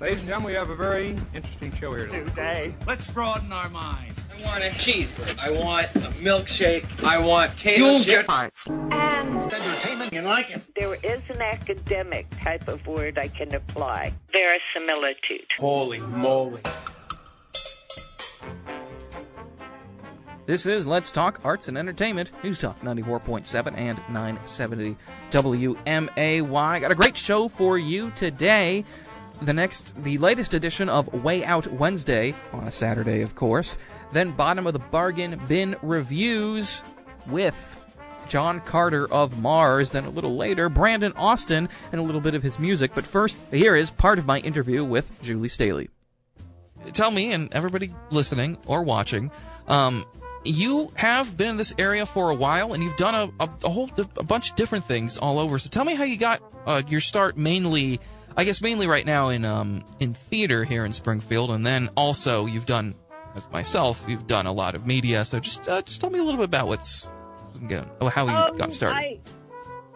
Ladies and gentlemen, we have a very interesting show here today. Today, let's broaden our minds. I want a cheeseburger. I want a milkshake. I want potato chips. And entertainment. You like it? There is an academic type of word I can apply. Verisimilitude. Holy moly. This is Let's Talk Arts and Entertainment, News Talk 94.7 and 970 WMAY. Got a great show for you today the next, the latest edition of Way Out Wednesday on a Saturday, of course. Then bottom of the bargain bin reviews with John Carter of Mars. Then a little later, Brandon Austin and a little bit of his music. But first, here is part of my interview with Julie Staley. Tell me, and everybody listening or watching, um, you have been in this area for a while, and you've done a, a, a whole a bunch of different things all over. So tell me how you got uh, your start mainly I guess mainly right now in um, in theater here in Springfield, and then also you've done, as myself, you've done a lot of media. So just uh, just tell me a little bit about what's oh, how you um, got started. I,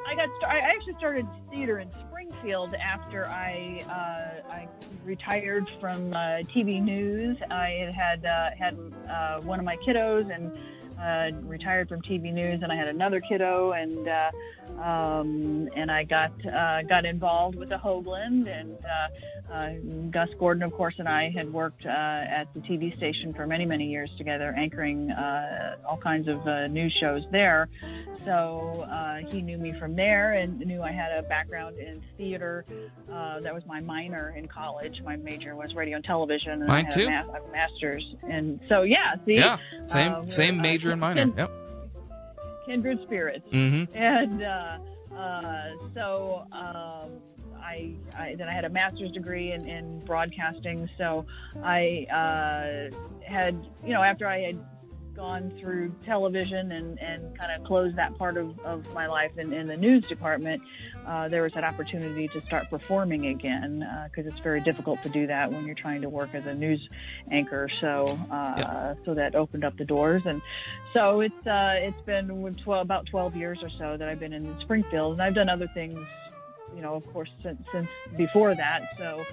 I got I actually started theater in Springfield after I uh, I retired from uh, TV news. I had uh, had uh, one of my kiddos and uh, retired from TV news, and I had another kiddo, and uh, um, and I got uh, got involved with the Hoogland, and uh, uh, Gus Gordon, of course, and I had worked uh, at the TV station for many many years together, anchoring uh, all kinds of uh, news shows there. So uh, he knew me from there and knew I had a background in theater. Uh, that was my minor in college. My major was radio and television. And Mine I had too. A, ma- a master's, and so yeah, see, yeah, same uh, same major minor. kin- Yep. kindred spirits. Mm-hmm. And uh, uh, so um, I, I then I had a master's degree in, in broadcasting. So I uh, had, you know, after I had gone through television and, and kind of closed that part of, of my life in, in the news department, uh, there was that opportunity to start performing again because it's very difficult to do that when you're trying to work as a news anchor. So uh, Yeah. so that opened up the doors, and so it's uh, it's been 12, about 12 years or so that I've been in Springfield, and I've done other things. You know, of course, since, since before that. So,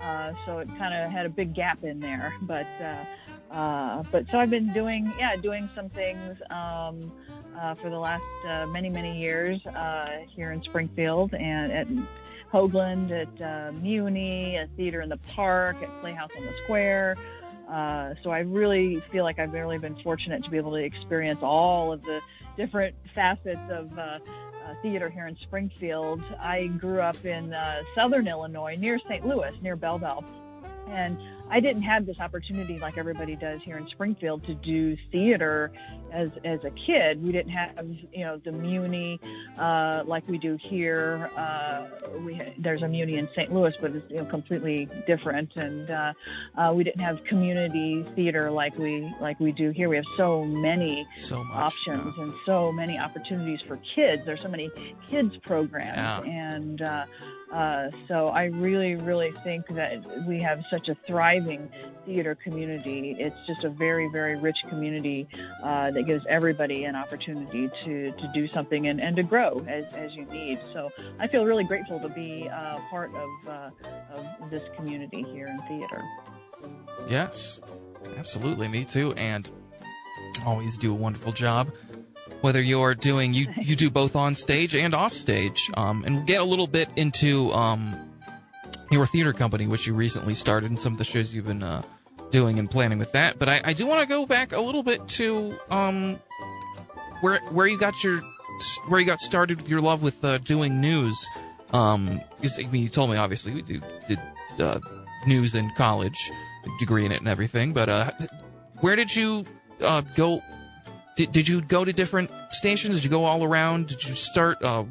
uh, so it kind of had a big gap in there. But, uh, but so I've been doing, yeah, doing some things um, uh, for the last uh, many, many years uh, here in Springfield and at Hoogland, at uh, Muni, at Theater in the Park, at Playhouse on the Square. So I really feel like I've really been fortunate to be able to experience all of the different facets of theater here in Springfield. I grew up in southern Illinois, near St. Louis, near Belleville, and I didn't have this opportunity like everybody does here in Springfield to do theater as as a kid. We didn't have you know the Muni uh, like we do here. Uh, we there's a Muni in St. Louis, but it's you know completely different, and uh, uh, we didn't have community theater like we like we do here. We have so many So much options yeah. and so many opportunities for kids. There's so many kids programs, Yeah. and uh, uh, so I really, really think that we have such a thriving theater community. It's just a very, very rich community uh, that gives everybody an opportunity to, to do something and, and to grow as, as you need. So I feel really grateful to be uh, part of, uh, of this community here in theater. Yes, absolutely. Me too. And always do a wonderful job. Whether you're doing you you do both on stage and off stage, um, and get a little bit into um, your theater company, which you recently started, and some of the shows you've been uh, doing and planning with that. But I, I do want to go back a little bit to um, where where you got your where you got started with your love with uh, doing news. Um, I mean, you told me obviously you did, did uh, news in college, degree in it and everything. But uh, where did you uh, go? Did, did you go to different stations? Did you go all around? Did you start? Uh,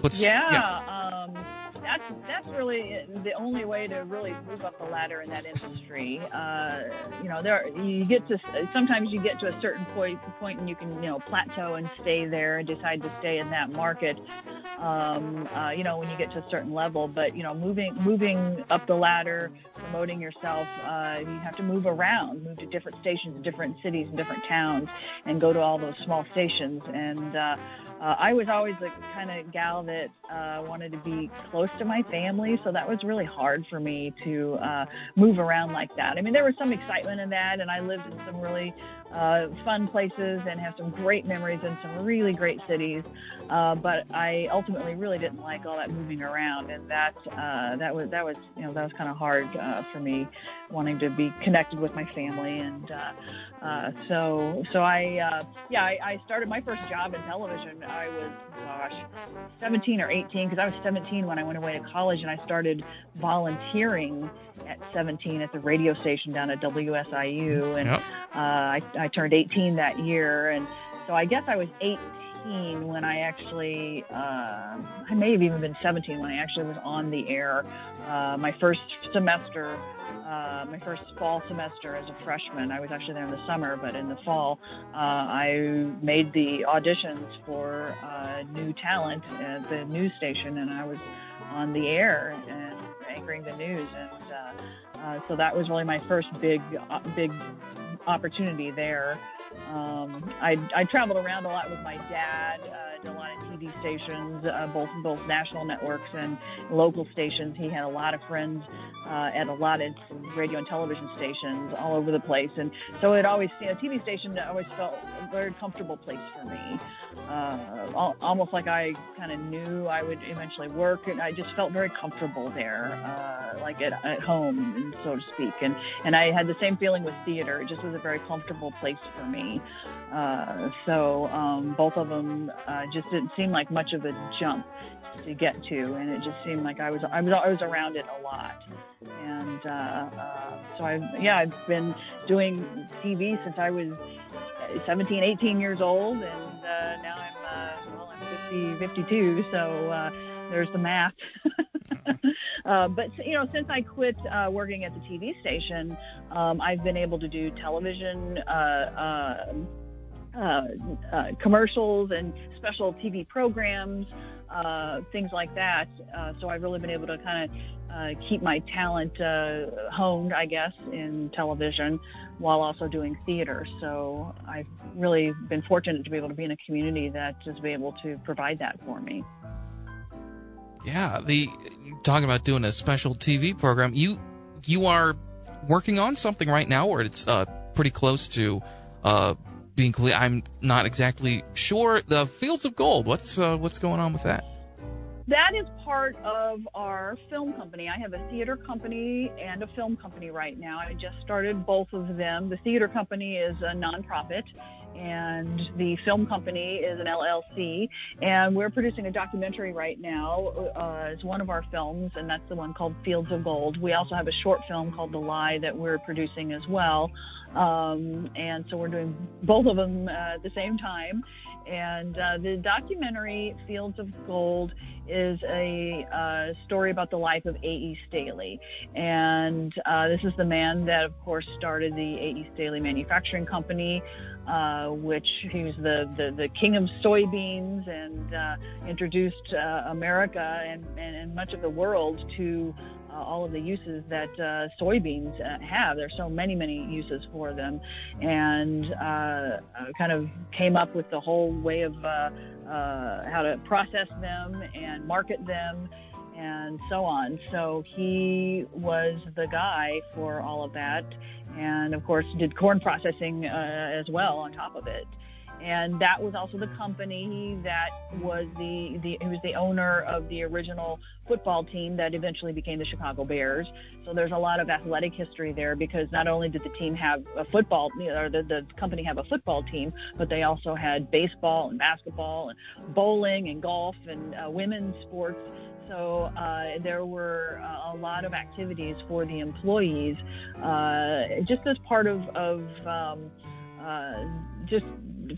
what's Yeah, Um, that's that's really the only way to really move up the ladder in that industry. Uh, you know, there you get to sometimes you get to a certain point point and you can you know plateau and stay there and decide to stay in that market. Um, uh, you know, when you get to a certain level, but you know, moving moving up the ladder, promoting yourself, uh, you have to move around, move to different stations, different cities, and different towns, and go to all those small stations and. Uh, I was always the kind of gal that uh, wanted to be close to my family, so that was really hard for me to uh, move around like that. I mean, there was some excitement in that, and I lived in some really uh, fun places and have some great memories in some really great cities. Uh, but I ultimately really didn't like all that moving around, and that uh, that was that was you know that was kind of hard uh, for me, wanting to be connected with my family, and uh, uh, so so I uh, yeah I, I started my first job in television. I was gosh 17 or 18 because I was 17 when I went away to college, and I started volunteering at 17 at the radio station down at WSIU, and Yep. uh, I, I turned 18 that year, and so I guess I was 18 when I actually, uh, I may have even been 17 when I actually was on the air. Uh, my first semester, uh, my first fall semester as a freshman. I was actually there in the summer, but in the fall, uh, I made the auditions for uh, new talent at the news station, and I was on the air and anchoring the news, and uh, so that was really my first big, big opportunity there. Um, I, I traveled around a lot with my dad, uh, did a lot of TV stations, uh, both both national networks and local stations. He had a lot of friends uh, at a lot of radio and television stations all over the place, and so it always, you know, TV station always felt a very comfortable place for me. Uh, al- almost like I kind of knew I would eventually work, and I just felt very comfortable there, uh, like at, at home, and so to speak. And and I had the same feeling with theater; it just was a very comfortable place for me. Uh, so um, both of them uh, just didn't seem like much of a jump to get to, and it just seemed like I was I was I was around it a lot. And uh, uh, so I yeah I've been doing TV since I was 17, 18 years old, and uh, now I'm uh, well I'm 50, 52. So uh, there's the math. uh, but you know, since I quit uh, working at the TV station, um, I've been able to do television. Uh, uh, uh, uh, commercials and special TV programs, uh, things like that. Uh, so I've really been able to kind of uh, keep my talent uh, honed, I guess, in television while also doing theater. So I've really been fortunate to be able to be in a community that that is be able to provide that for me. Yeah, the talking about doing a special TV program. You you are working on something right now, or it's uh, pretty close to uh, being. I'm not exactly sure. The Fields of Gold. What's uh, what's going on with that? That is part of our film company. I have a theater company and a film company right now. I just started both of them. The theater company is a nonprofit and the film company is an LLC. And we're producing a documentary right now uh, as one of our films, and that's the one called Fields of Gold. We also have a short film called The Lie that we're producing as well. Um, and so we're doing both of them uh, at the same time. And uh, the documentary Fields of Gold is a uh, story about the life of A.E. Staley. And uh, this is the man that, of course, started the A.E. Staley Manufacturing Company, uh, which he was the, the, the king of soybeans and uh, introduced America and, and, and much of the world to uh, all of the uses that uh, soybeans uh, have. There's so many, many uses for them, and uh, kind of came up with the whole way of uh, uh, how to process them and market them and so on. So he was the guy for all of that, and of course did corn processing as well on top of it and that was also the company that was the, the he was the owner of the original football team that eventually became the Chicago Bears. So there's a lot of athletic history there because not only did the team have a football, or the, the company have a football team, but they also had baseball and basketball and bowling and golf and uh, women's sports. So uh, there were uh, a lot of activities for the employees, uh, just as part of, of um, uh, just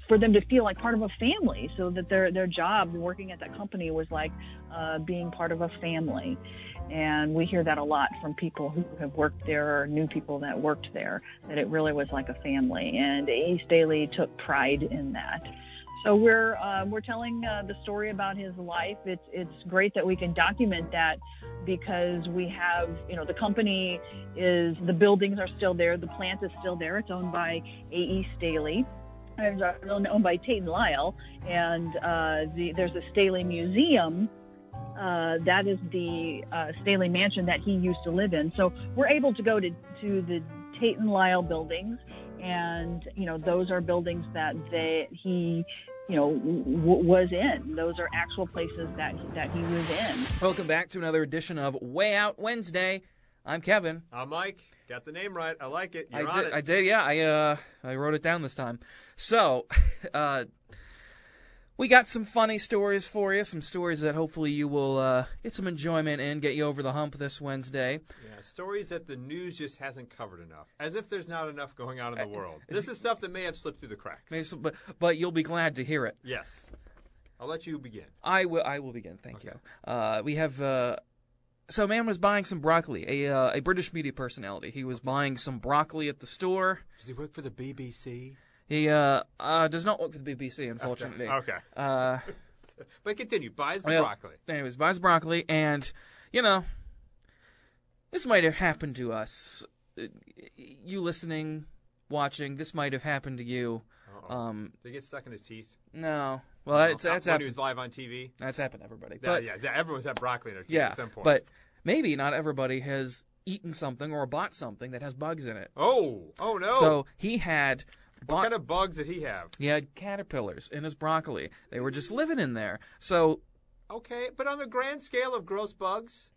for them to feel like part of a family so that their their job working at that company was like uh, being part of a family. And we hear that a lot from people who have worked there or knew people that worked there that it really was like a family. And A. Staley took pride in that. So we're uh, we're telling uh, the story about his life. It's it's great that we can document that because we have you know the company is the buildings are still there. The plant is still there. It's owned by A.E. Staley It's owned by Tate and Lyle, and uh, the, there's a Staley Museum. Uh, that is the uh, Staley Mansion that he used to live in. So we're able to go to to the Tate and Lyle buildings, and you know those are buildings that they he you know w- was in. Those are actual places that that he was in. Welcome back to another edition of Way Out Wednesday. I'm Kevin. I'm Mike. Got the name right. I like it. I You're on did, it. I did, yeah. I uh, I wrote it down this time. So, uh, we got some funny stories for you. Some stories that hopefully you will uh, get some enjoyment in, get you over the hump this Wednesday. Yeah, stories that the news just hasn't covered enough. As if there's not enough going on in Uh, the world. This is stuff that may have slipped through the cracks. Maybe some- but but you'll be glad to hear it. Yes. I'll let you begin. I will. I will begin. Thank you. Uh, we have. Uh, so, a man was buying some broccoli. A uh, a British media personality. He was buying some broccoli at the store. Does he work for the BBC? He uh, uh, does not work for the BBC, unfortunately. Okay. Uh, But continue. Buys the well, broccoli. Anyways, buys broccoli, and you know, this might have happened to us. Uh, You listening, watching, this might have happened to you. Uh-oh. Um, Did he get stuck in his teeth? no, well, that's that's when he was live on TV? That's happened to everybody. Yeah, But yeah, yeah, everyone's had broccoli in their teeth yeah, at some point. but maybe not everybody has eaten something or bought something that has bugs in it. Oh, oh no. So he had what kind of bugs did he have? he had caterpillars in his broccoli. They were just living in there. So Okay, but on the grand scale of gross bugs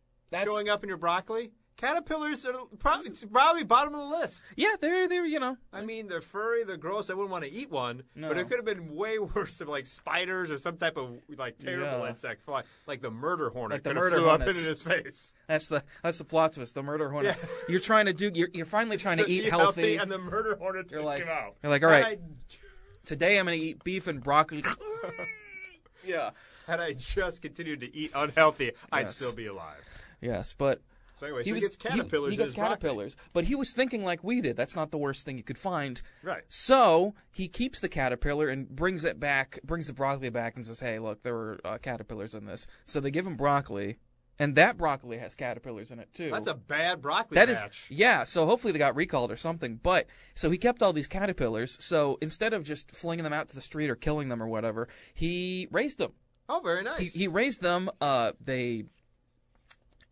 showing up in your broccoli, caterpillars are probably, probably bottom of the list. yeah, they're they're you know I mean, they're furry, they're gross. I wouldn't want to eat one, No. but it could have been way worse of like spiders or some type of like terrible Yeah. insect fly, like the murder hornet Like the murder flew up hornets. into his face. That's the that's the plot twist. The murder hornet. Yeah. You're trying to do. You're, you're finally trying to To eat healthy. and the murder hornet You're like- out. you're like, all right, I- Today I'm gonna eat beef and broccoli. yeah. Had I just continued to eat unhealthy, I'd still be alive. Yes, but So anyway, he so was he gets caterpillars. He, in gets caterpillars, but he was thinking like we did. That's not the worst thing you could find. Right. So he keeps the caterpillar and brings it back, brings the broccoli back, and says, "Hey, look, there were uh, caterpillars in this." So they give him broccoli, and that broccoli has caterpillars in it too. That's a bad broccoli That is, batch. yeah. So hopefully they got recalled or something. But so he kept all these caterpillars. So instead of just flinging them out to the street or killing them or whatever, he raised them. Oh, very nice. He, he raised them. Uh, they,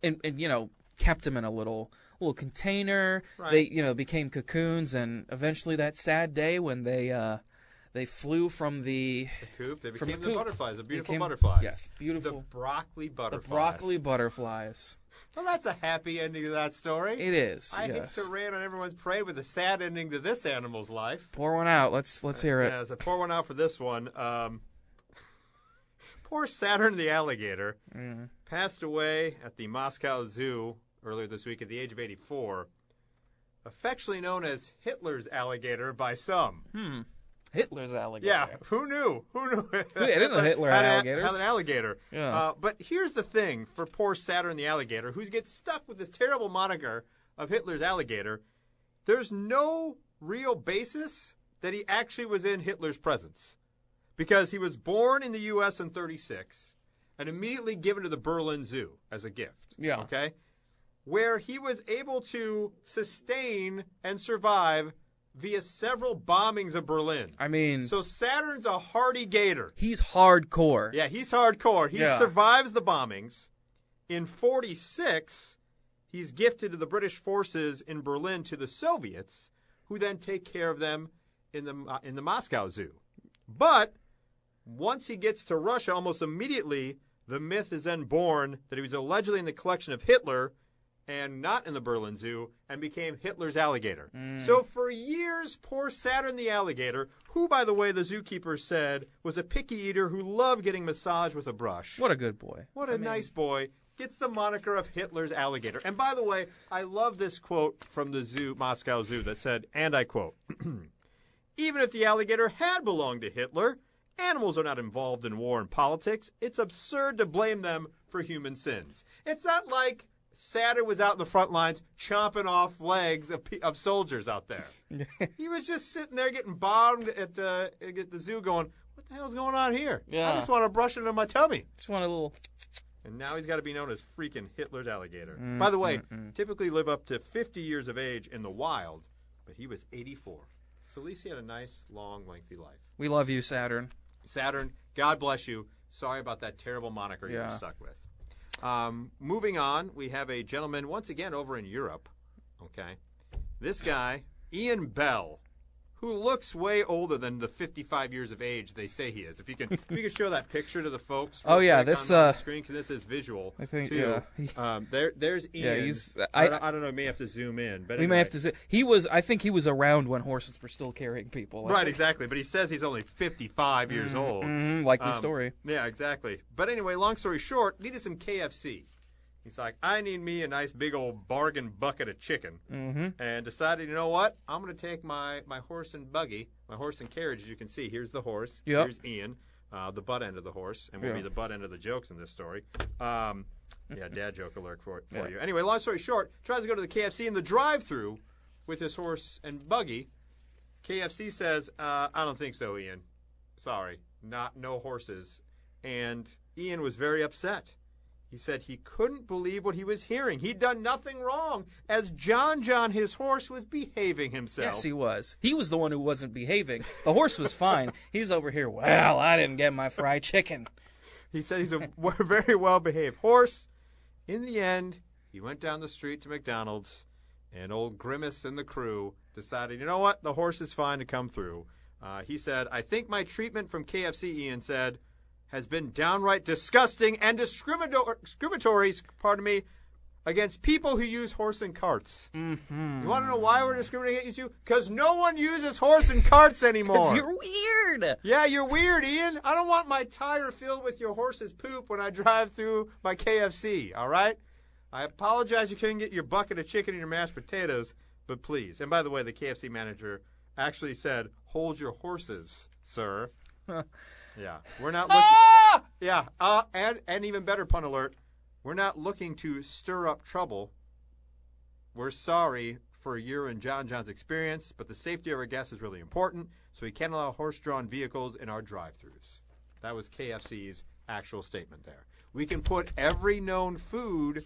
and, and you know, kept them in a little little container. Right. They you know became cocoons, and eventually that sad day when they uh, they flew from the coop. They became the the, coop. butterflies, the beautiful became- butterflies. Yes, beautiful. The broccoli the butterflies. broccoli butterflies. Well, that's a happy ending to that story. It is. I yes. hate to rain on everyone's parade with a sad ending to this animal's life. Pour one out. Let's let's hear it. Yeah, so pour one out for this one. Um, poor Saturn the alligator Mm. passed away at the Moscow Zoo earlier this week at the age of 84. Affectionately known as Hitler's alligator by some. Hitler's alligator. Yeah, who knew? Who knew? I didn't know Hitler had a- alligators. Had an alligator. Yeah. Uh, but here's the thing for poor Saturn the alligator, who gets stuck with this terrible moniker of Hitler's alligator. There's no real basis that he actually was in Hitler's presence, because he was born in the U.S. in 36 and immediately given to the Berlin Zoo as a gift. Yeah. Okay. Where he was able to sustain and survive via several bombings of Berlin. I mean, So Saturn's a hardy gator. he's hardcore. Yeah, he's hardcore. He Yeah. survives the bombings. In 46, he's gifted to the British forces in Berlin to the Soviets, who then take care of them in the uh, in the Moscow Zoo. But once he gets to Russia, almost immediately, the myth is then born that he was allegedly in the collection of Hitler and not in the Berlin Zoo and became Hitler's alligator. Mm. So for years, poor Saturn the alligator, who, by the way, the zookeeper said was a picky eater who loved getting massaged with a brush. What a good boy. What a nice boy. Gets the moniker of Hitler's alligator. And by the way, I love this quote from the zoo, Moscow Zoo, that said, and I quote, Even if the alligator had belonged to Hitler, animals are not involved in war and politics. It's absurd to blame them for human sins. It's not like Saturn was out in the front lines chomping off legs of, of soldiers out there. he was just sitting there getting bombed at the, at the zoo going, what the hell's going on here? I just want to brush it into my tummy. Just want a little. And now he's got to be known as freaking Hitler's alligator. Mm, By the way, typically live up to 50 years of age in the wild, but he was 84. Felicia had a nice, long, lengthy life. We love you, Saturn. Saturn, God bless you. Sorry about that terrible moniker you Yeah. were stuck with. Um, moving on, we have a gentleman once again over in Europe. Okay, this guy, Ian Bell, who looks way older than the 55 years of age they say he is. If you can, if you can show that picture to the folks. Oh, yeah, this, on, uh, the screen because this is visual. I think, too. yeah. Um, there, there's Ian. Yeah, he's- I, I- don't, I don't know. May have to zoom in, but We may have to. Say, he was. I think he was around when horses were still carrying people. I Right, think. exactly. But he says he's only 55 years old. Mhm, likely Um, story. Yeah, exactly. But anyway, long story short, needed some KFC. He's like, I need me a nice big old bargain bucket of chicken, mm-hmm. and decided, you know what? I'm going to take my my horse and buggy, my horse and carriage. As you can see, here's the horse. Yep. Here's Ian, uh, the butt end of the horse, and we'll Yeah. be the butt end of the jokes in this story. Um, yeah, dad joke alert for for Yeah. you. Anyway, long story short, tries to go to the KFC in the drive-through with his horse and buggy. KFC says, uh, I don't think so, Ian. Sorry, not no horses. And Ian was very upset. He said he couldn't believe what he was hearing. He'd done nothing wrong, as John John, his horse, was behaving himself. Yes, he was. He was the one who wasn't behaving. The horse was fine. He's over here. Well, I didn't get my fried chicken. He said he's a very well behaved horse. In the end, he went down the street to McDonald's, and old Grimace and the crew decided, you know what, the horse is fine to come through. Uh, he said, I think my treatment from KFC, Ian said, has been downright disgusting and discriminatory, pardon me, against people who use horse and carts. Mm-hmm. You want to know why we're discriminating against you? Because no one uses horse and carts anymore. You're weird. Yeah, you're weird, Ian. I don't want my tire filled with your horse's poop when I drive through my KFC, all right? I apologize you couldn't get your bucket of chicken and your mashed potatoes, but please. And by the way, the KFC manager actually said, hold your horses, sir. yeah, we're not looking. Ah! Yeah, uh, and, and even better, pun alert, we're not looking to stir up trouble. We're sorry for your and John John's experience, but the safety of our guests is really important, so we can't allow horse drawn vehicles in our drive throughs. That was KFC's actual statement there. We can put every known food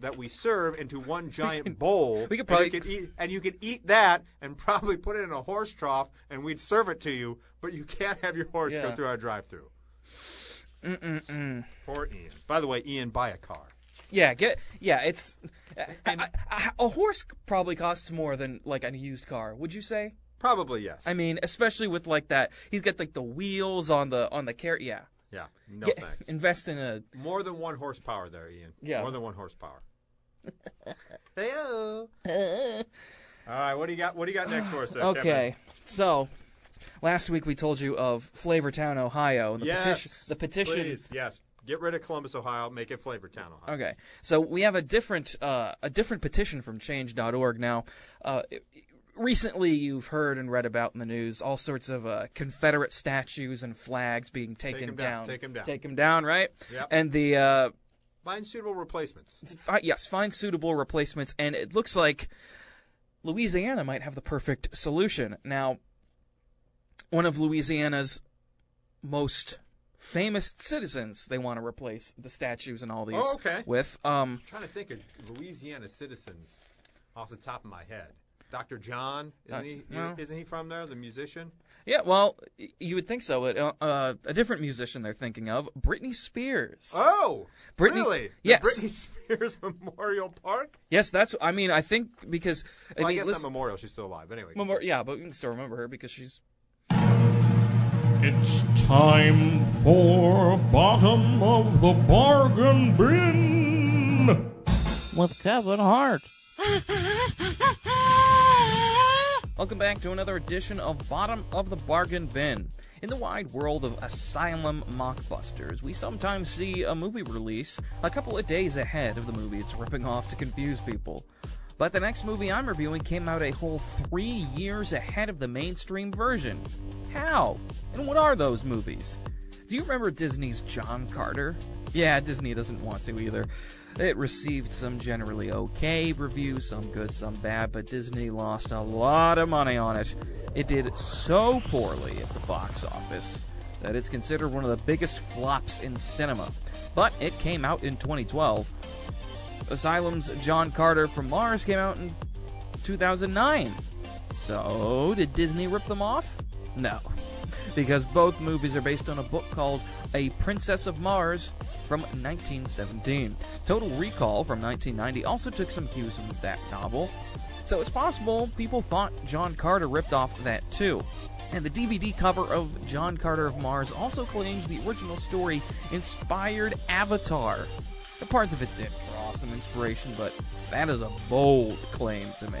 that we serve into one giant bowl. we could and probably- you could eat, and you could eat that and probably put it in a horse trough, and we'd serve it to you. But you can't have your horse go through our drive-through. Mm-mm-mm. Poor Ian. By the way, Ian, buy a car. Yeah, get yeah. It's I- I- a horse probably costs more than like a used car. Would you say? Probably yes. I mean, especially with like that. He's got like the wheels on the on the car. Yeah. yeah. No Get- thanks. invest in a More than one horsepower there, Ian. Yeah. More than one horsepower. Heyo. All right, what do you got? What do you got next for us? There, Kevin? Okay, so last week we told you of Flavortown, Ohio. The Yes. petition. The petition. Please, yes. Get rid of Columbus, Ohio. Make it Flavortown, Ohio. Okay, so we have a different uh, a different petition from Change.org now. Uh, recently, you've heard and read about in the news all sorts of uh, Confederate statues and flags being taken 'em down, take 'em down. Take 'em down, right? Yep. And the uh, Find suitable replacements. fi- yes, find suitable replacements, and it looks like Louisiana might have the perfect solution. Now, one of Louisiana's most famous citizens they want to replace the statues and all these Oh, okay. with. Um, I'm trying to think of Louisiana citizens off the top of my head. Dr. John, isn't, Dr. he, no. isn't he from there, the musician? yeah, well, you would think so, but uh, uh, a different musician they're thinking of, Britney Spears. Oh, Britney- really? The yes. Britney Spears Memorial Park? Yes, that's. I mean, I think because I Well, I, mean, guess listen- not Memorial. She's still alive. Anyway. Memor- yeah, but you can still remember her because she's It's time for bottom of the bargain bin. with Kevin Hart. Welcome back to another edition of Bottom of the Bargain Bin. In the wide world of asylum mockbusters, we sometimes see a movie release a couple of days ahead of the movie it's ripping off to confuse people. But the next movie I'm reviewing came out a whole three years ahead of the mainstream version. How? And what are those movies? Do you remember Disney's John Carter? Yeah, Disney doesn't want to either. It received some generally okay reviews, some good, some bad, but Disney lost a lot of money on it. It did so poorly at the box office that it's considered one of the biggest flops in cinema. But it came out in 2012. Asylum's John Carter from Mars came out in 2009. So, did Disney rip them off? No. Because both movies are based on a book called A Princess of Mars from 1917. Total Recall from 1990 also took some cues from that novel. So it's possible people thought John Carter ripped off that too. And the DVD cover of John Carter of Mars also claims the original story inspired Avatar. The parts of it did draw some inspiration, but that is a bold claim to make.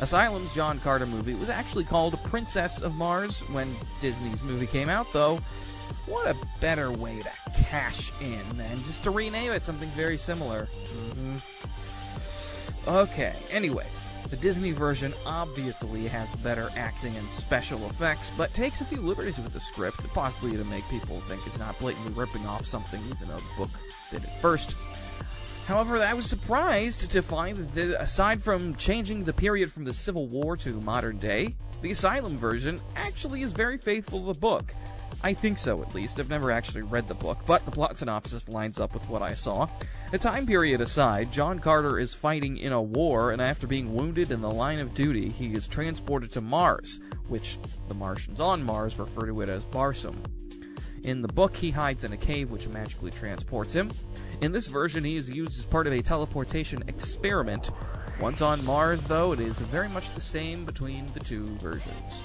Asylum's John Carter movie was actually called Princess of Mars when Disney's movie came out, though. What a better way to cash in than just to rename it something very similar. Mm-hmm. Okay, anyways. The Disney version obviously has better acting and special effects, but takes a few liberties with the script, possibly to make people think it's not blatantly ripping off something, even though the book did it first. However, I was surprised to find that aside from changing the period from the Civil War to modern day, the Asylum version actually is very faithful to the book. I think so, at least. I've never actually read the book, but the plot synopsis lines up with what I saw. The time period aside, John Carter is fighting in a war, and after being wounded in the line of duty, he is transported to Mars, which the Martians on Mars refer to it as Barsoom. In the book, he hides in a cave which magically transports him. In this version, he is used as part of a teleportation experiment. Once on Mars, though, it is very much the same between the two versions.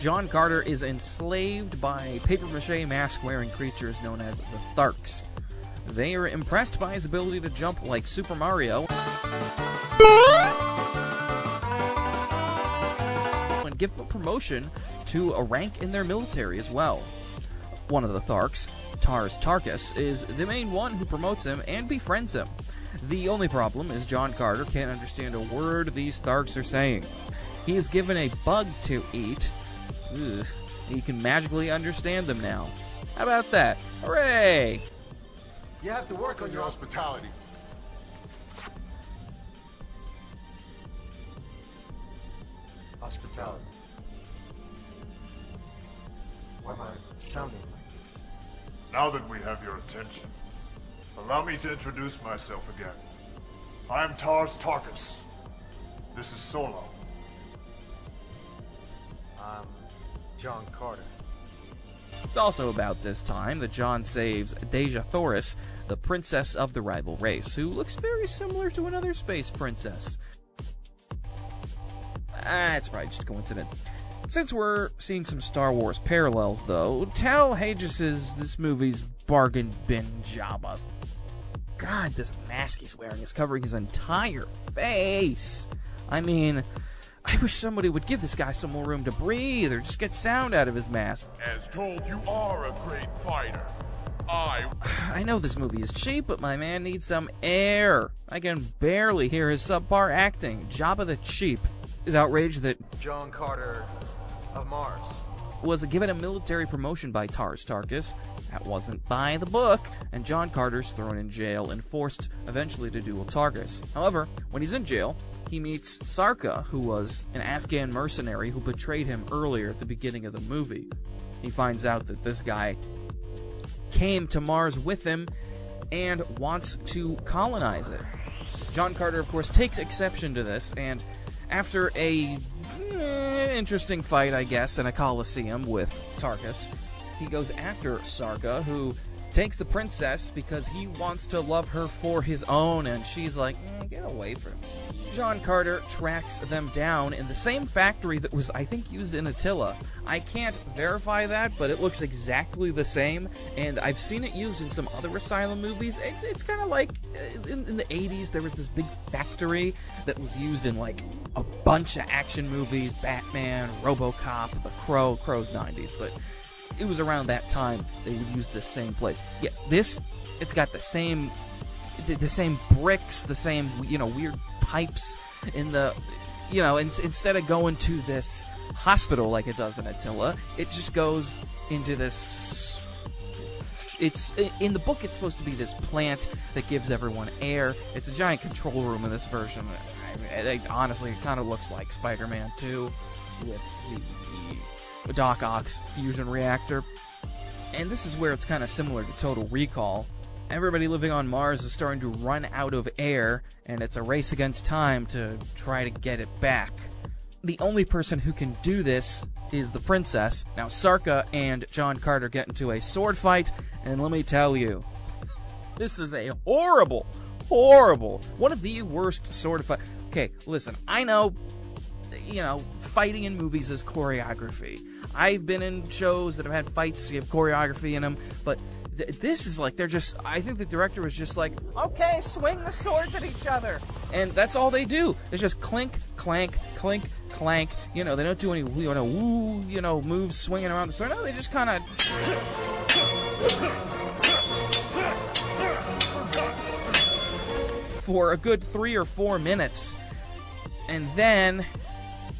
John Carter is enslaved by paper mache mask wearing creatures known as the Tharks. They are impressed by his ability to jump like Super Mario and give him a promotion to a rank in their military as well. One of the Tharks, Tars Tarkas, is the main one who promotes him and befriends him. The only problem is John Carter can't understand a word these Tharks are saying. He is given a bug to eat, Ugh. He can magically understand them now. How about that? Hooray! You have to work on your hospitality. Hospitality. Why am I sounding? Now that we have your attention, allow me to introduce myself again. I am Tars Tarkas. This is Sola. I'm John Carter. It's also about this time that John saves Dejah Thoris, the princess of the rival race, who looks very similar to another space princess. Ah, it's probably just a coincidence. Since we're seeing some Star Wars parallels, though, Tal Hajus's this movie's bargain bin Jabba. God, this mask he's wearing is covering his entire face. I mean, I wish somebody would give this guy some more room to breathe or just get sound out of his mask. As told, you are a great fighter. I. I know this movie is cheap, but my man needs some air. I can barely hear his subpar acting. Jabba the Cheap is outraged that John Carter of Mars was given a military promotion by Tars Tarkas. That wasn't by the book, and John Carter's thrown in jail and forced eventually to duel Tarkas. However, when he's in jail, he meets Sarka, who was an Afghan mercenary who betrayed him earlier at the beginning of the movie. He finds out that this guy came to Mars with him and wants to colonize it. John Carter, of course, takes exception to this, and after a eh, interesting fight, I guess, in a coliseum with Tarkas, he goes after Sarka, who takes the princess because he wants to love her for his own, and she's like, mm, get away from me. John Carter tracks them down in the same factory that was, I think, used in Attila. I can't verify that, but it looks exactly the same, and I've seen it used in some other Asylum movies. It's, it's kind of like uh, in, in the 80s, there was this big factory that was used in like a bunch of action movies Batman, Robocop, The Crow, Crow's 90s, but it was around that time they would use the same place. Yes, this, it's got the same. The, the same bricks, the same you know weird pipes in the, you know, in, instead of going to this hospital like it does in Attila, it just goes into this. It's in the book. It's supposed to be this plant that gives everyone air. It's a giant control room in this version. I, honestly, it kind of looks like Spider-Man 2 with the Doc Ock's fusion reactor. And this is where it's kind of similar to Total Recall, everybody living on Mars is starting to run out of air, and it's a race against time to try to get it back. the only person who can do this is the princess. Now, Sarka and John Carter get into a sword fight, and let me tell you, this is a horrible, horrible, one of the worst sword fight. Okay, listen, I know, you know, fighting in movies is choreography. I've been in shows that have had fights, you have choreography in them, but th- this is like they're just. I think the director was just like, okay, swing the swords at each other, and that's all they do. It's just clink, clank, clink, clank. You know, they don't do any you know woo, you know, moves swinging around the sword. No, they just kind of. For a good three or four minutes, and then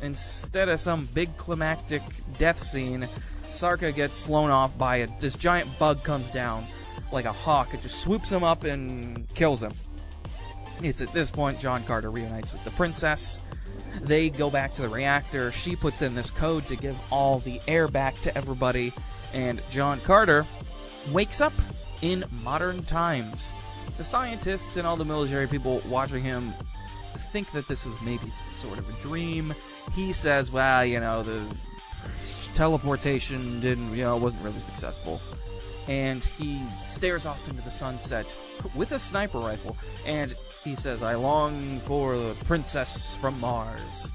instead of some big climactic death scene, Sarka gets blown off by a, this giant bug comes down like a hawk. It just swoops him up and kills him. It's at this point John Carter reunites with the princess. They go back to the reactor. She puts in this code to give all the air back to everybody, and John Carter wakes up in modern times. The scientists and all the military people watching him think that this was maybe sort of a dream. He says, well, you know, the teleportation didn't, you know, wasn't really successful. And he stares off into the sunset with a sniper rifle, and he says, I long for the princess from Mars.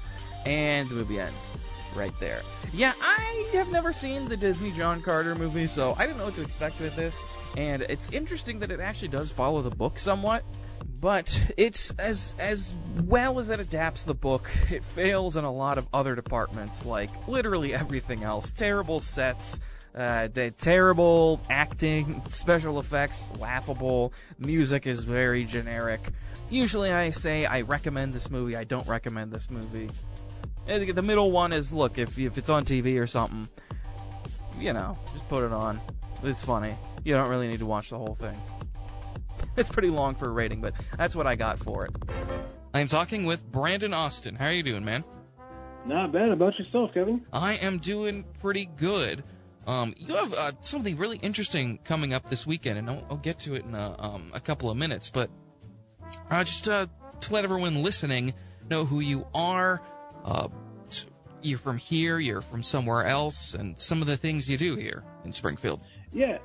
And the movie ends right there. Yeah, I have never seen the Disney John Carter movie, so I didn't know what to expect with this. And it's interesting that it actually does follow the book somewhat but it's as as well as it adapts the book, it fails in a lot of other departments, like literally everything else. Terrible sets, uh, the terrible acting, special effects, laughable. Music is very generic. Usually, I say I recommend this movie. I don't recommend this movie. The middle one is look if if it's on TV or something, you know, just put it on. It's funny. You don't really need to watch the whole thing. It's pretty long for a rating, but that's what I got for it. I'm talking with Brandon Austin. How are you doing, man? Not bad. About yourself, Kevin? I am doing pretty good. Um, you have uh, something really interesting coming up this weekend, and I'll, I'll get to it in a, um, a couple of minutes. But uh, just uh, to let everyone listening know who you are, uh, you're from here, you're from somewhere else, and some of the things you do here in Springfield. Yeah.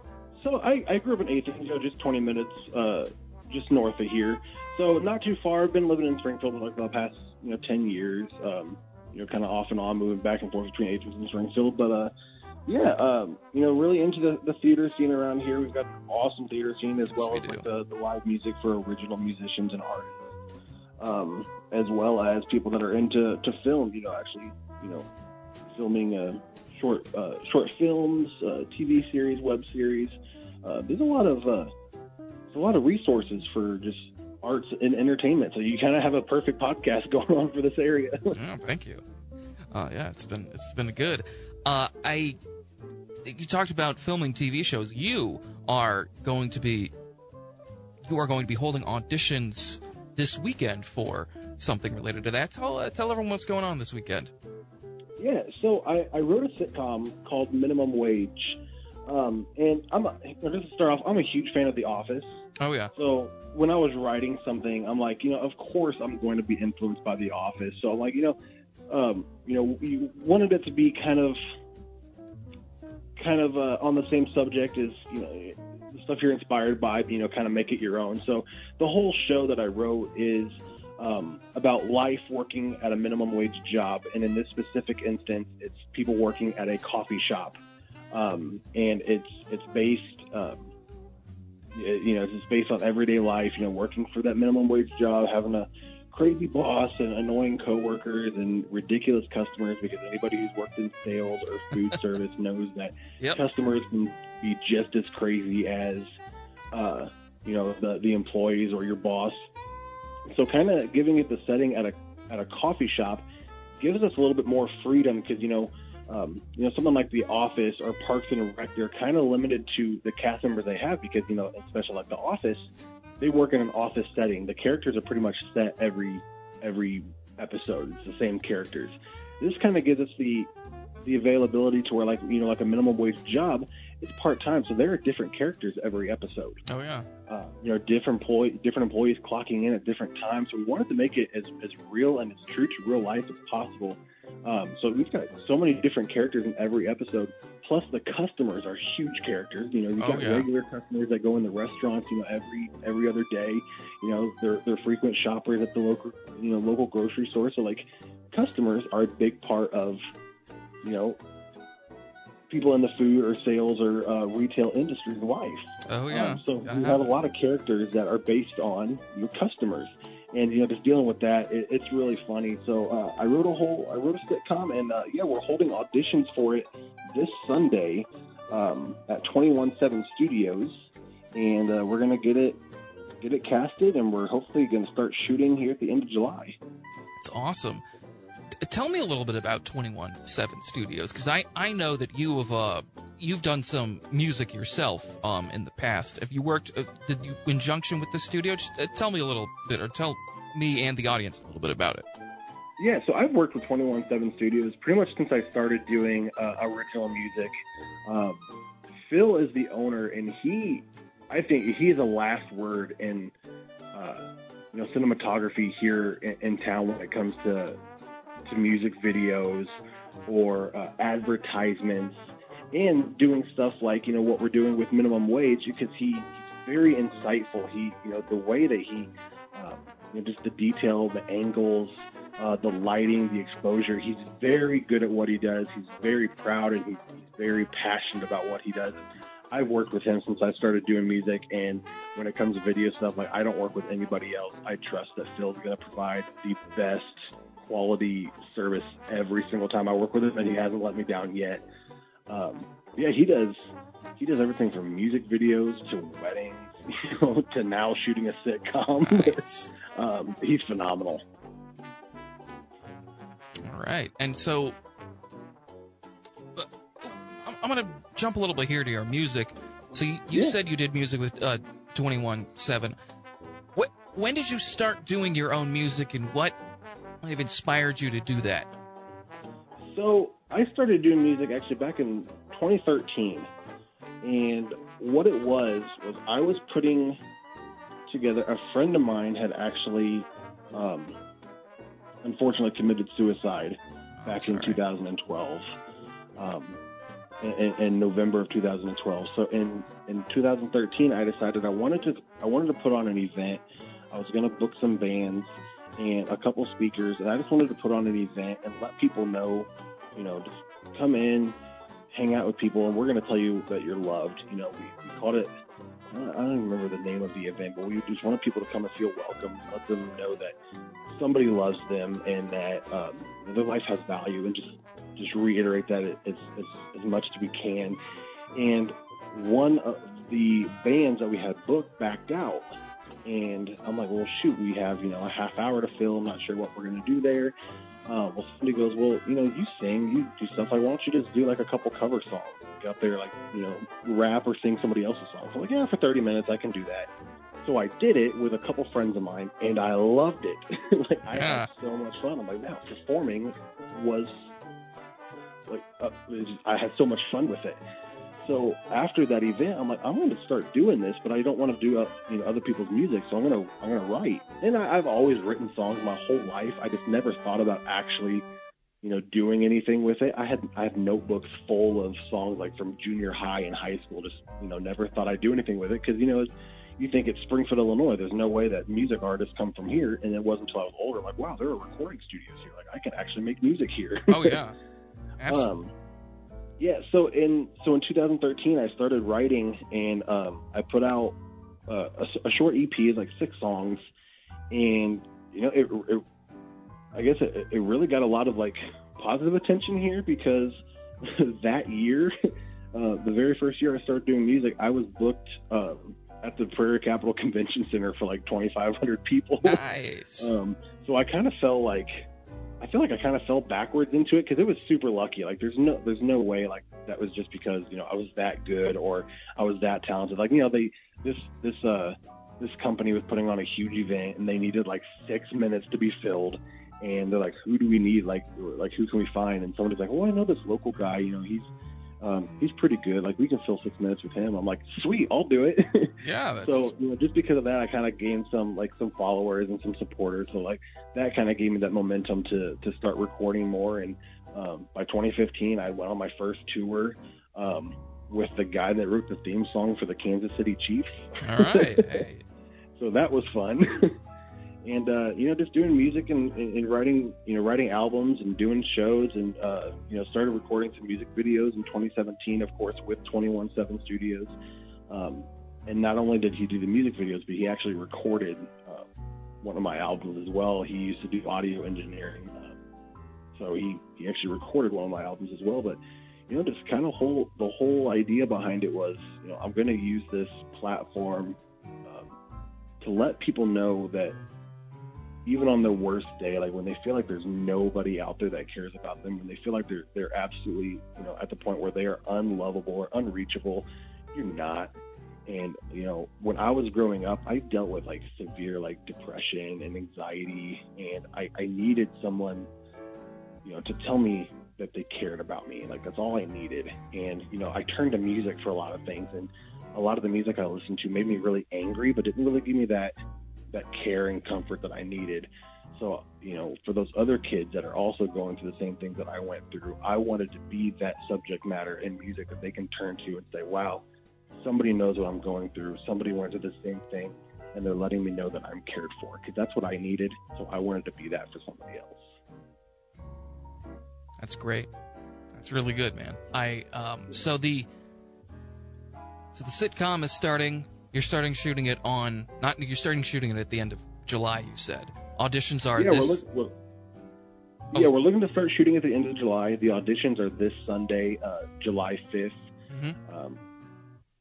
So I, I grew up in Athens, you know, just 20 minutes uh, just north of here. So not too far. I've been living in Springfield for like the past, you know, 10 years. Um, you know, kind of off and on, moving back and forth between Athens and Springfield. But uh, yeah, um, you know, really into the, the theater scene around here. We've got an awesome theater scene as well as like the, the live music for original musicians and artists, um, as well as people that are into to film. You know, actually, you know, filming uh, short uh, short films, uh, TV series, web series. Uh, there's a lot of uh, there's a lot of resources for just arts and entertainment. So you kind of have a perfect podcast going on for this area. oh, thank you. Uh, yeah, it's been it's been good. Uh, I you talked about filming TV shows. You are going to be you are going to be holding auditions this weekend for something related to that. Tell uh, tell everyone what's going on this weekend. Yeah, so I, I wrote a sitcom called Minimum Wage, um, and I'm a, just to start off, I'm a huge fan of The Office. Oh yeah. So when I was writing something, I'm like, you know, of course I'm going to be influenced by The Office. So I'm like, you know, um, you know, we wanted it to be kind of, kind of uh, on the same subject as you know the stuff you're inspired by. You know, kind of make it your own. So the whole show that I wrote is um, about life working at a minimum wage job, and in this specific instance, it's people working at a coffee shop, um, and it's it's based. Um, you know, it's based on everyday life. You know, working for that minimum wage job, having a crazy boss and annoying coworkers and ridiculous customers. Because anybody who's worked in sales or food service knows that Yep. customers can be just as crazy as uh, you know the the employees or your boss. So, kind of giving it the setting at a at a coffee shop gives us a little bit more freedom because you know. Um, you know, something like The Office or Parks and Rec, they're kind of limited to the cast members they have because, you know, especially like The Office, they work in an office setting. The characters are pretty much set every every episode. It's the same characters. This kind of gives us the the availability to where, like, you know, like a minimum wage job, it's part time, so there are different characters every episode. Oh yeah. Uh, you know, different employee, different employees clocking in at different times. So we wanted to make it as, as real and as true to real life as possible. Um, so we've got so many different characters in every episode. Plus, the customers are huge characters. You know, you've Oh, got yeah. regular customers that go in the restaurants. You know, every every other day. You know, they're they're frequent shoppers at the local you know local grocery store. So like, customers are a big part of you know people in the food or sales or uh, retail industry's life. Oh yeah. Um, so we have a lot of characters that are based on your customers, and you know, just dealing with that, it, it's really funny. So uh, I wrote a whole, I wrote a sitcom, and uh, yeah, we're holding auditions for it this Sunday um, at Twenty One Seven Studios, and uh, we're gonna get it, get it casted, and we're hopefully gonna start shooting here at the end of July. It's awesome. T- Tell me a little bit about 21 7 Studios because I, I know that you have uh you've done some music yourself um in the past. Have you worked uh, did you in junction with the studio? Just, uh, tell me a little bit or tell me and the audience a little bit about it. Yeah, so I've worked with 217 Studios pretty much since I started doing uh, original music. Um, Phil is the owner, and he, I think, he has a last word in, uh, you know, cinematography here in, in town when it comes to to music videos or uh, advertisements and doing stuff like you know what we're doing with minimum wage because he, he's very insightful. He, you know, the way that he um, you know, just the detail, the angles, uh, the lighting, the exposure. He's very good at what he does. He's very proud and he's, he's very passionate about what he does. I've worked with him since I started doing music, and when it comes to video stuff, like I don't work with anybody else. I trust that Phil's going to provide the best quality service every single time I work with him, and he hasn't let me down yet. Um, yeah, he does. He does everything from music videos to weddings, you know, to now shooting a sitcom. um, he's phenomenal. All right. And so uh, I'm, I'm going to jump a little bit here to your music. So you, you Yeah. said you did music with uh, 21 7. What, when did you start doing your own music and what might have inspired you to do that? So I started doing music actually back in 2013, and what it was was I was putting together. A friend of mine had actually, um, unfortunately, committed suicide back in 2012, um, in, in- in November of 2012. So in in 2013, I decided I wanted to I wanted to put on an event. I was going to book some bands and a couple speakers, and I just wanted to put on an event and let people know, you know, just come in, hang out with people, and we're going to tell you that you're loved. You know, we, we called it. I don't remember the name of the event, but we just wanted people to come and feel welcome, let them know that somebody loves them and that um, their life has value, and just just reiterate that as, as much as we can. And one of the bands that we had booked backed out. And I'm like, well, shoot, we have, you know, a half hour to fill. I'm not sure what we're going to do there. Uh, well, somebody goes, well, you know, you sing, you do stuff. Like, why don't you just do like a couple cover songs? Get up there, like, you know, rap or sing somebody else's song. So I'm like, yeah, for 30 minutes, I can do that. So I did it with a couple friends of mine, and I loved it. like, I Yeah. had so much fun. I'm like, wow, performing was like, uh, it was just- I had so much fun with it. So after that event, I'm like, I'm going to start doing this, but I don't want to do uh, you know other people's music, so I'm going to I'm going to write. And I, I've always written songs my whole life. I just never thought about actually, you know, doing anything with it. I had I have notebooks full of songs like from junior high and high school. Just you know, never thought I'd do anything with it because you know. You think it's Springfield, Illinois. There's no way that music artists come from here. And it wasn't until I was older, I'm like, wow, there are recording studios here. Like, I can actually make music here. Oh, yeah. Absolutely. Um, yeah. So in so in 2013, I started writing, and um, I put out uh, a, a short EP, like six songs, and you know, it, it I guess it, it really got a lot of like positive attention here because that year, uh, the very first year I started doing music, I was booked um, at the Prairie Capital Convention Center for like 2,500 people. Nice. Um, so I kind of felt like I feel like I kind of fell backwards into it because it was super lucky. Like there's no there's no way like that was just because you know I was that good or I was that talented. Like you know they this this uh this company was putting on a huge event and they needed like six minutes to be filled. And they're like, who do we need? Like, like who can we find? And somebody's like, oh, I know this local guy. You know, he's Um, he's pretty good. Like we can fill six minutes with him. I'm like, sweet, I'll do it. Yeah, that's so you know, just because of that, I kind of gained some like some followers and some supporters. So like that kind of gave me that momentum to to start recording more. And um, by 2015, I went on my first tour um, with the guy that wrote the theme song for the Kansas City Chiefs. all right. Hey. so that was fun. and uh, you know, just doing music and, and, and writing, you know, writing albums and doing shows, and uh, you know, started recording some music videos in 2017, of course, with 217 Studios. Um, and not only did he do the music videos, but he actually recorded uh, one of my albums as well. He used to do audio engineering, uh, so he he actually recorded one of my albums as well. But you know, just kind of whole the whole idea behind it was, you know, I'm going to use this platform um, to let people know that even on their worst day, like when they feel like there's nobody out there that cares about them, when they feel like they're they're absolutely, you know, at the point where they are unlovable or unreachable, you're not. And you know, when I was growing up, I dealt with like severe like depression and anxiety, and I, I needed someone, you know, to tell me that they cared about me. Like that's all I needed. And you know, I turned to music for a lot of things, and a lot of the music I listened to made me really angry, but didn't really give me that that care and comfort that I needed. So, you know, for those other kids that are also going through the same things that I went through, I wanted to be that subject matter in music that they can turn to and say, wow, somebody knows what I'm going through. Somebody went through the same thing, and they're letting me know that I'm cared for because that's what I needed. So I wanted to be that for somebody else. That's great. That's really good, man. I um so the so the sitcom is starting. You're starting shooting it on not you're starting shooting it at the end of July. You said auditions are yeah, this. we're, look, we're, yeah, we're looking to start shooting at the end of July. The auditions are this Sunday, uh, July 5th. Mhm. Um,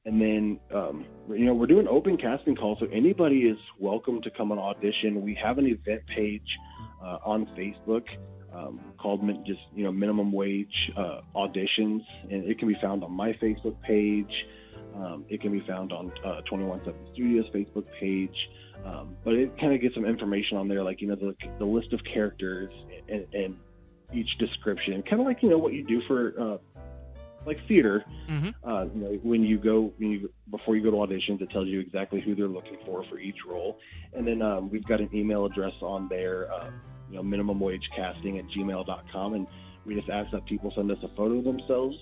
and then, um, you know, we're doing open casting calls, so anybody is welcome to come and audition. We have an event page uh, on Facebook um, called min- just, you know, minimum wage uh, auditions, and it can be found on my Facebook page. Um, it can be found on uh, 217 Studios Facebook page. Um, but it kind of gets some information on there, like, you know, the, the list of characters and, and each description, kind of like, you know, what you do for, uh, like theater. Mhm. Uh, you know, when you go, when you, before you go to auditions, it tells you exactly who they're looking for for each role. And then um, we've got an email address on there, uh, you know, minimum wage casting at gmail.com. And we just ask that people send us a photo of themselves,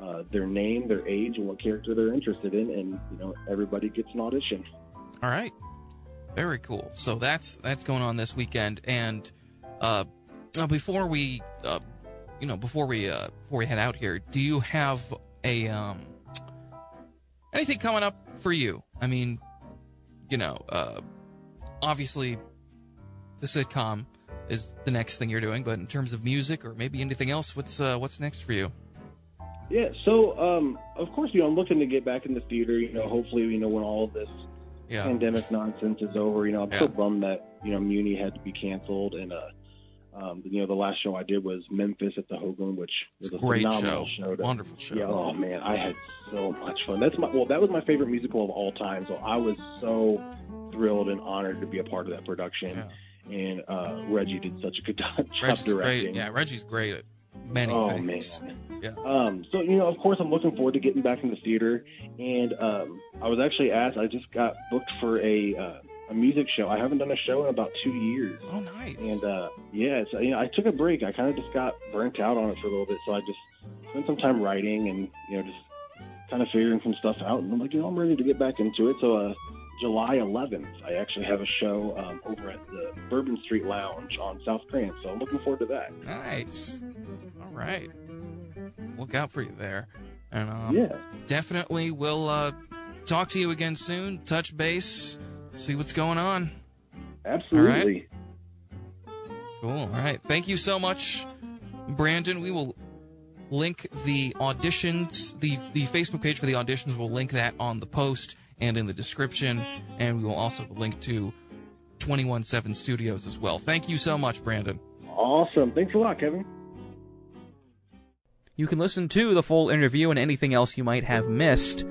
uh, their name, their age, and what character they're interested in. And, you know, everybody gets an audition. All right. Very cool. So that's that's going on this weekend. And uh, uh, before we, uh, you know, before we uh, before we head out here, do you have a um, anything coming up for you? I mean, you know, uh, obviously, the sitcom is the next thing you're doing. But in terms of music or maybe anything else, what's uh, what's next for you? Yeah, so um, of course, you know, I'm looking to get back in the theater. You know, hopefully, you know, when all of this Yeah. pandemic nonsense is over, you know, I'm Yeah. so bummed that you know Muni had to be canceled, and uh, um, you know, the last show I did was Memphis at the Hoogland, which was a Great phenomenal show. show. to- Wonderful show. Yeah, oh man, I had so much fun. That's my well, that was my favorite musical of all time. So I was so thrilled and honored to be a part of that production. And uh, Reggie did such a good job Reggie's directing. great. Yeah, Reggie's great at many oh, things. man. Yeah. Um, so you know, of course, I'm looking forward to getting back in the theater, and um, I was actually asked. I just got booked for a uh, a music show. I haven't done a show in about two years. Oh, nice. And uh, yeah, so you know, I took a break. I kind of just got burnt out on it for a little bit, so I just spent some time writing and you know just kind of figuring some stuff out. And I'm like, you know, I'm ready to get back into it. So uh, July 11th, I actually have a show um, over at the Bourbon Street Lounge on South Crance. So I'm looking forward to that. Nice. All right. Look out for you there. And um, Yeah. definitely we'll uh, talk to you again soon, touch base, see what's going on. Absolutely. Cool. All right. Thank you so much, Brandon. We will link the auditions, the, the Facebook page for the auditions, we'll link that on the post and in the description. And we will also link to 217 Studios as well. Thank you so much, Brandon. Awesome. Thanks a lot, Kevin. You can listen to the full interview and anything else you might have missed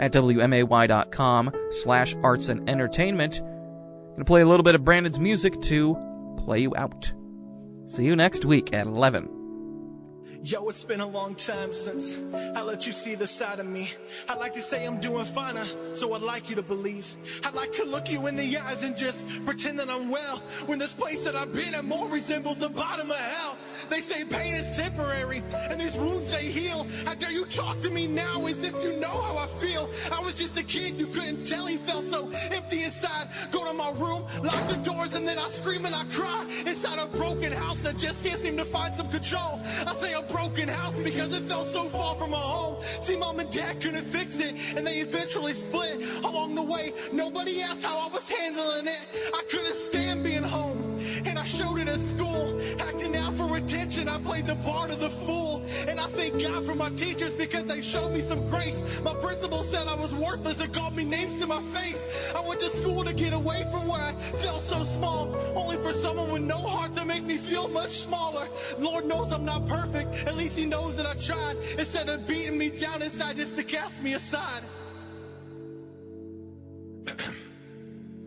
at wmay.com slash arts and entertainment. Gonna play a little bit of Brandon's music to play you out. See you next week at 11. Yo, it's been a long time since I let you see the side of me. I'd like to say I'm doing finer, uh, so I'd like you to believe. I'd like to look you in the eyes and just pretend that I'm well. When this place that I've been at more resembles the bottom of hell. They say pain is temporary, and these wounds they heal. How dare you talk to me now as if you know how I feel? I was just a kid, you couldn't tell he felt so empty inside. Go to my room, lock the doors, and then I scream and I cry. Inside a broken house that just can't seem to find some control. I say I'm broken house because it felt so far from my home. See, mom and dad couldn't fix it, and they eventually split. Along the way, nobody asked how I was handling it. I couldn't stand being home, and I showed it at school. Acting out for attention, I played the part of the fool. And I thank God for my teachers because they showed me some grace. My principal said I was worthless and called me names to my face. I went to school to get away from where I felt so small, only for someone with no heart to make me feel much smaller. Lord knows I'm not perfect. At least he knows that I tried. Instead of beating me down inside just to cast me aside.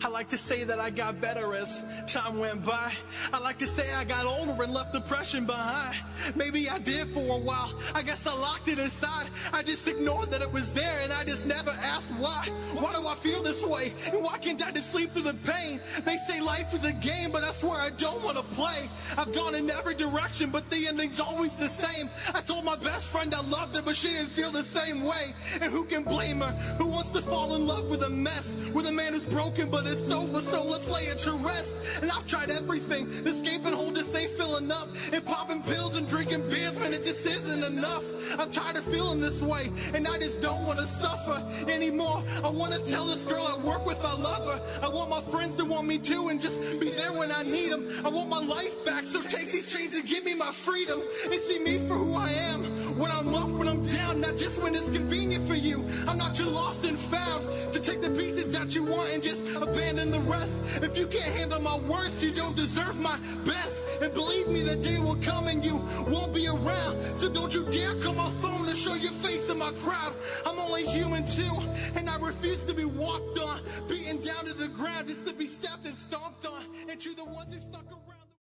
I like to say that I got better as time went by. I like to say I got older and left depression behind. Maybe I did for a while. I guess I locked it inside. I just ignored that it was there and I just never asked why. Why do I feel this way? And why can't I just sleep through the pain? They say life is a game, but I swear I don't want to play. I've gone in every direction, but the ending's always the same. I told my best friend I loved her, but she didn't feel the same way. And who can blame her? Who wants to fall in love with a mess? With a man who's broken, but it's over, so let's lay it to rest. And I've tried everything. This gaping hole just ain't filling up. And popping pills and drinking beers, man, it just isn't enough. I'm tired of feeling this way, and I just don't want to suffer anymore. I want to tell this girl I work with I love her. I want my friends to want me too, and just be there when I need them. I want my life back, so take these chains and give me my freedom. And see me for who I am. When I'm up, when I'm down, not just when it's convenient for you. I'm not too lost and found to take the pieces that you want and just abandon the rest. If you can't handle my words, you don't deserve my best. And believe me, the day will come and you won't be around. So don't you dare call my phone and show your face in my crowd. I'm only human too, and I refuse to be walked on, beaten down to the ground just to be stepped and stomped on. And to the ones who stuck around.